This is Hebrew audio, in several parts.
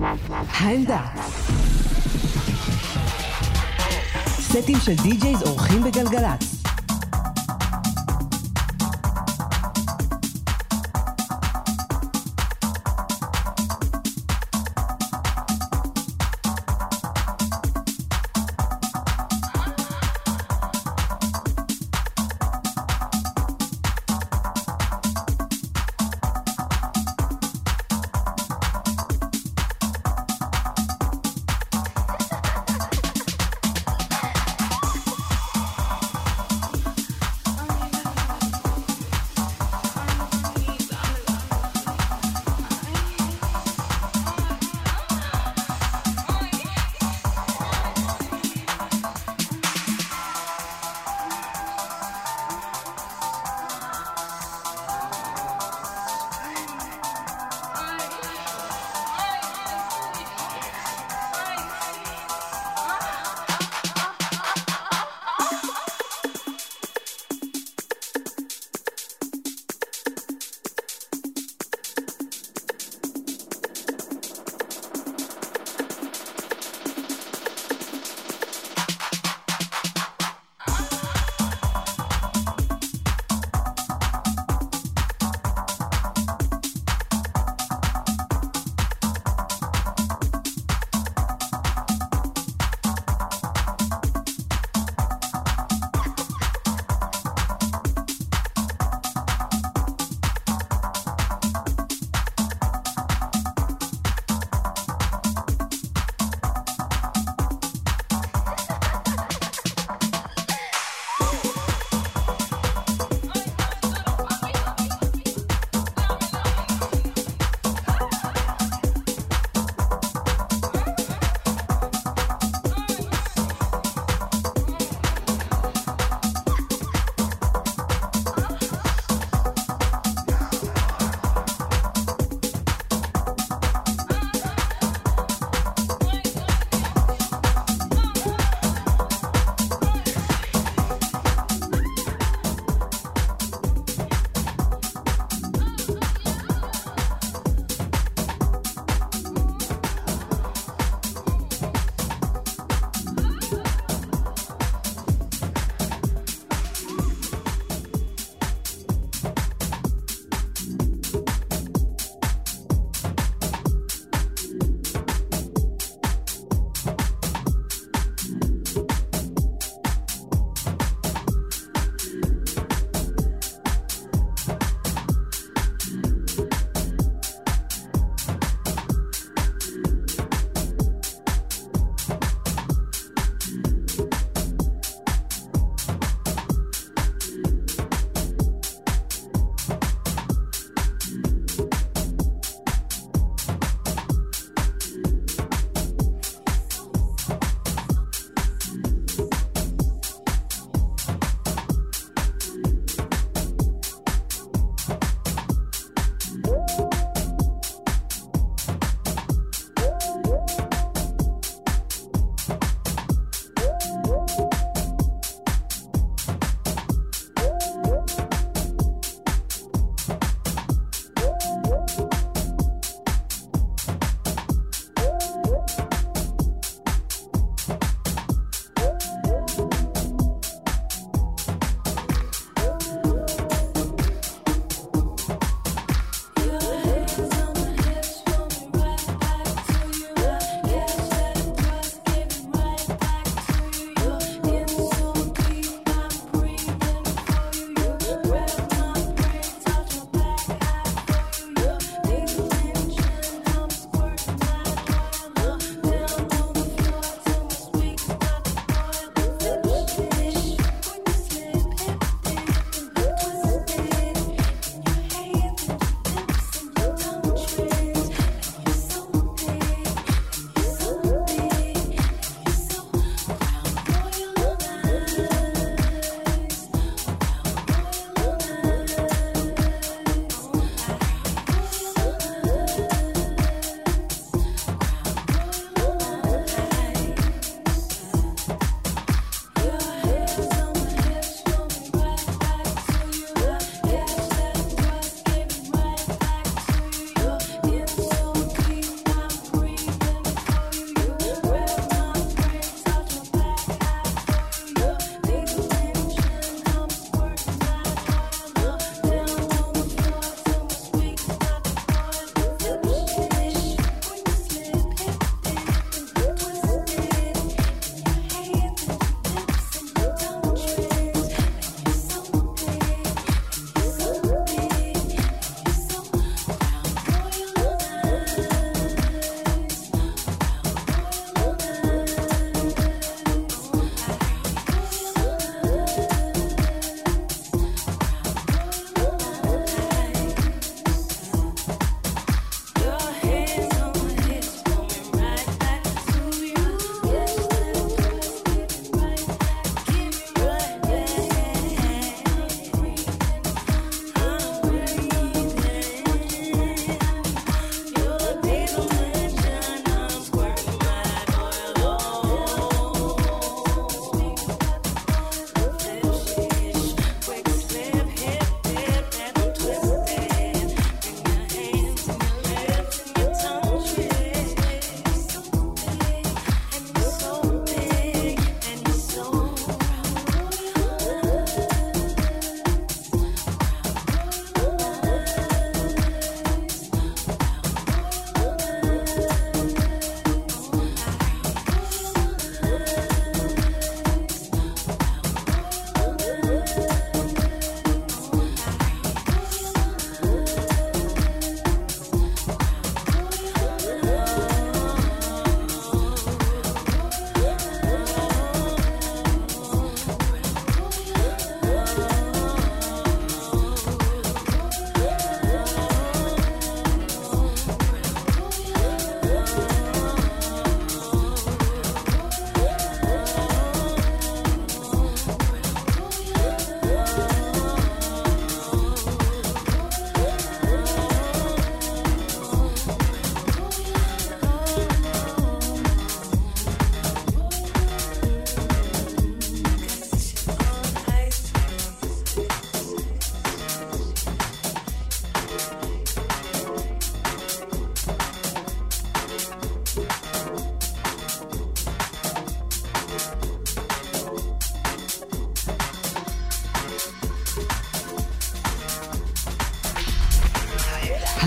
העמדה. סטים של די-ג'ייז אורחים בגלגלצ.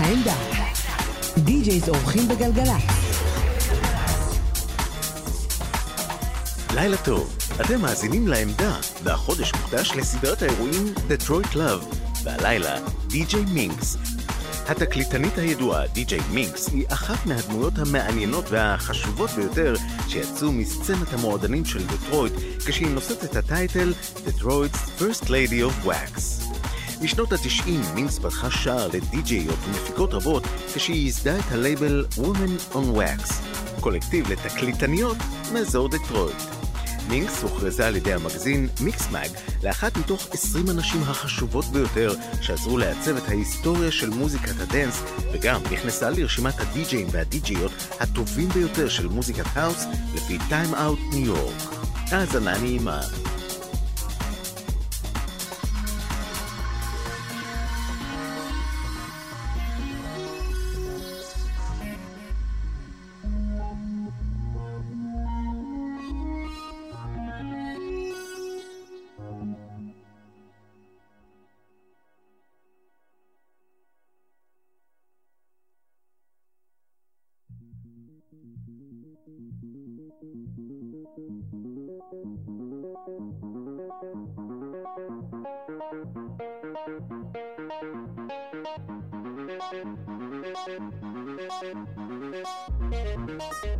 העמדה. די-ג'ייז אורחים בגלגלצ. לילה טוב, אתם מאזינים לעמדה, והחודש מוקדש לסדרת האירועים Detroit Love, והלילה די.ג'יי מינקס. התקליטנית הידועה, די.ג'יי מינקס, היא אחת מהדמויות המעניינות והחשובות ביותר שיצאו מסצנת המועדנים של דטרויט, כשהיא נושאת את הטייטל Detroit's First Lady of Wax. משנות ה-90 מינקס פתחה שער לדי-ג'יות ומפיקות רבות כשהיא ייסדה את הלייבל Women on Wax, קולקטיב לתקליטניות מאזור דטרויט. מינקס הוכרזה על ידי המגזין Mixmag לאחת מתוך 20 הנשים החשובות ביותר שעזרו לעצב את ההיסטוריה של מוזיקת הדנס וגם נכנסה לרשימת הדי-ג'אים והדי-ג'יות הטובים ביותר של מוזיקת האוס לפי Time Out New York. האזנה נעימה. Thank you.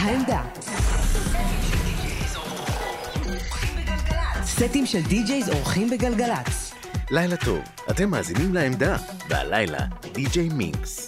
העמדה. סטים של די-ג'ייז אורחים בגלגלצ. לילה טוב, אתם מאזינים לעמדה, והלילה, די.ג'יי מינקס.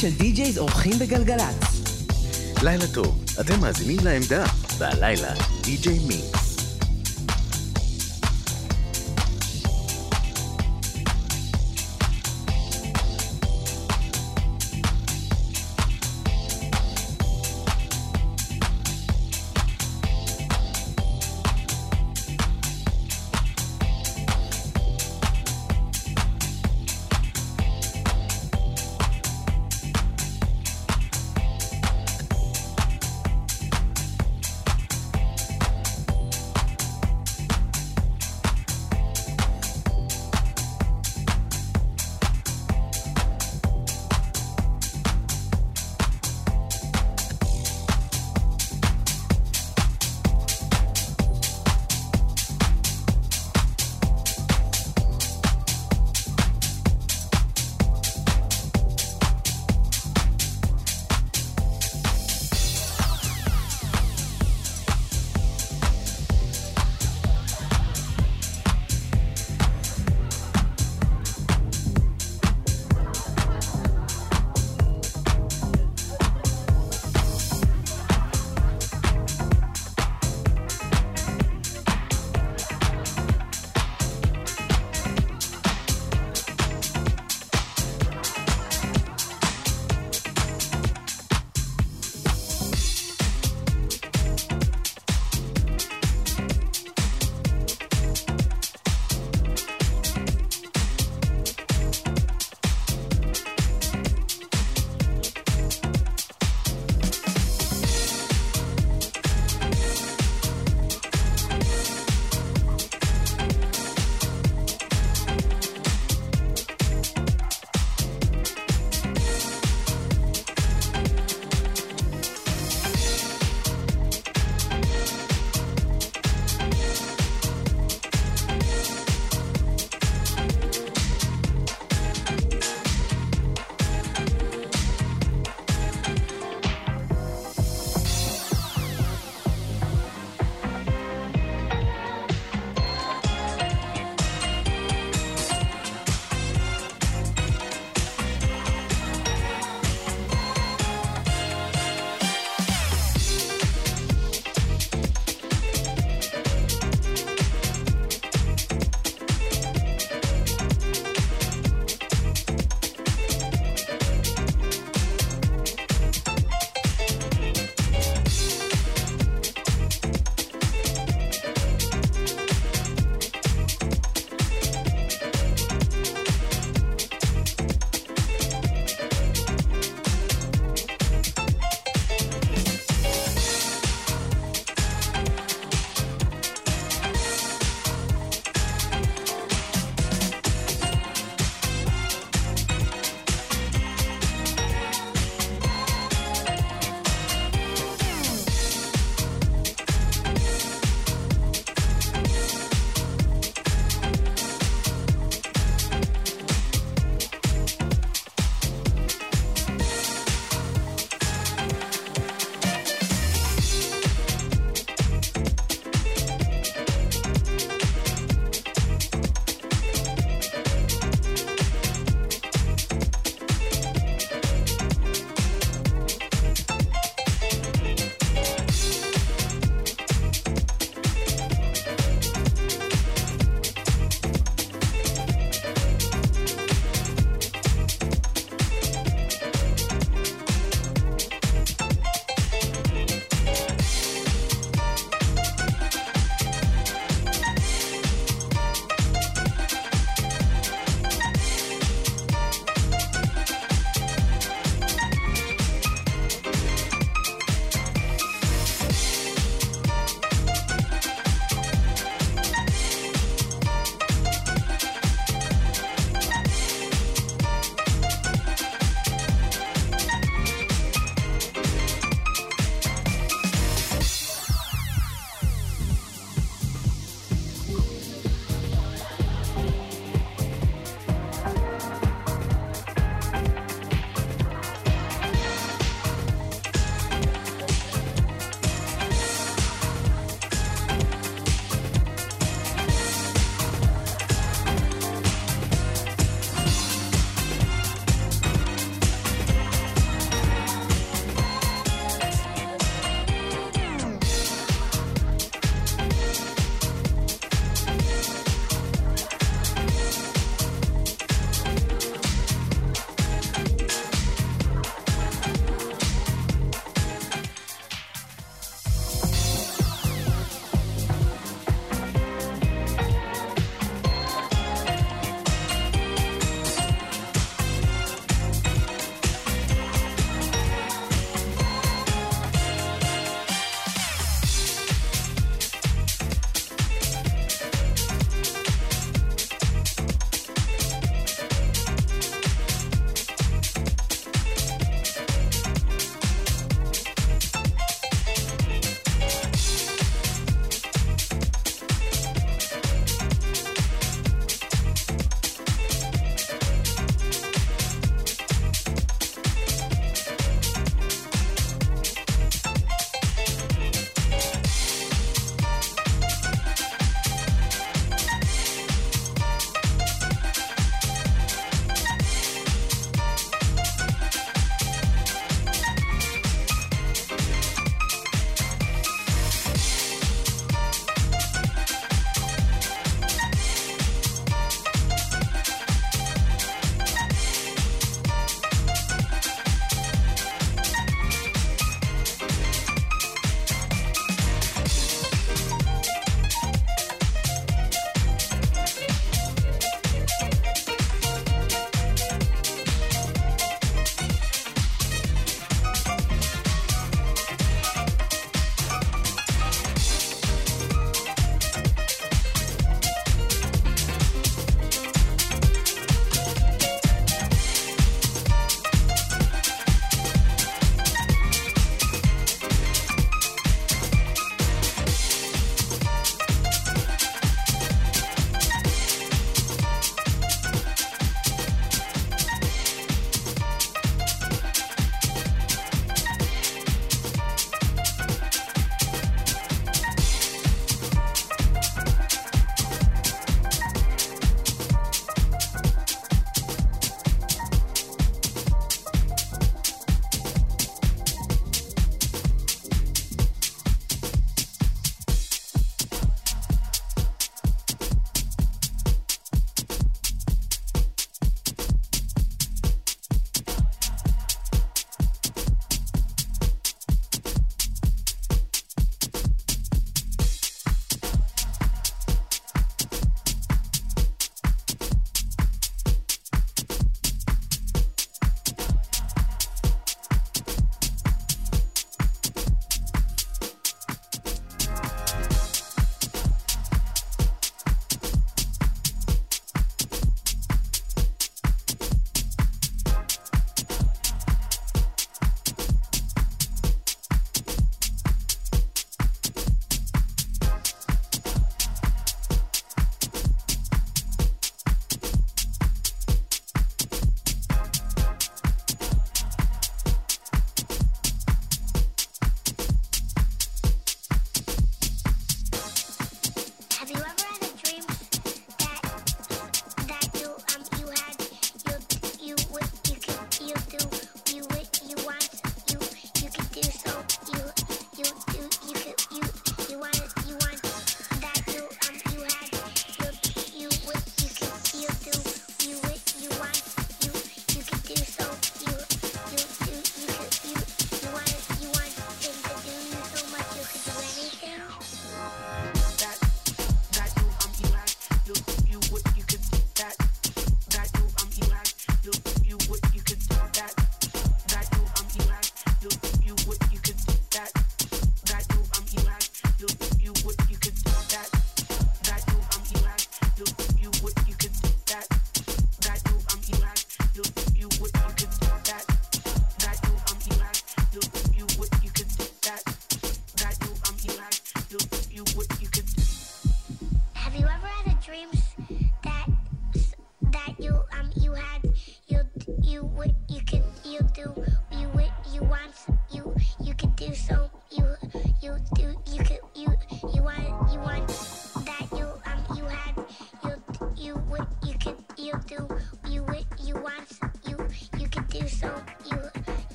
של די-ג'ייז אורחים בגלגלצ. לילה טוב, אתם מאזינים לעמדה, והלילה, די.ג'יי מינקס.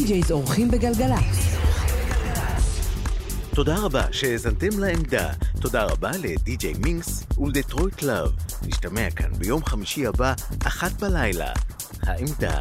די-ג'ייז אורחים בגלגלצ. תודה רבה שהאזנתם לעמדה. תודה רבה לדי.ג'יי מינקס ולדטרויט לאב. נשתמע כאן ביום חמישי הבא, אחת בלילה. העמדה.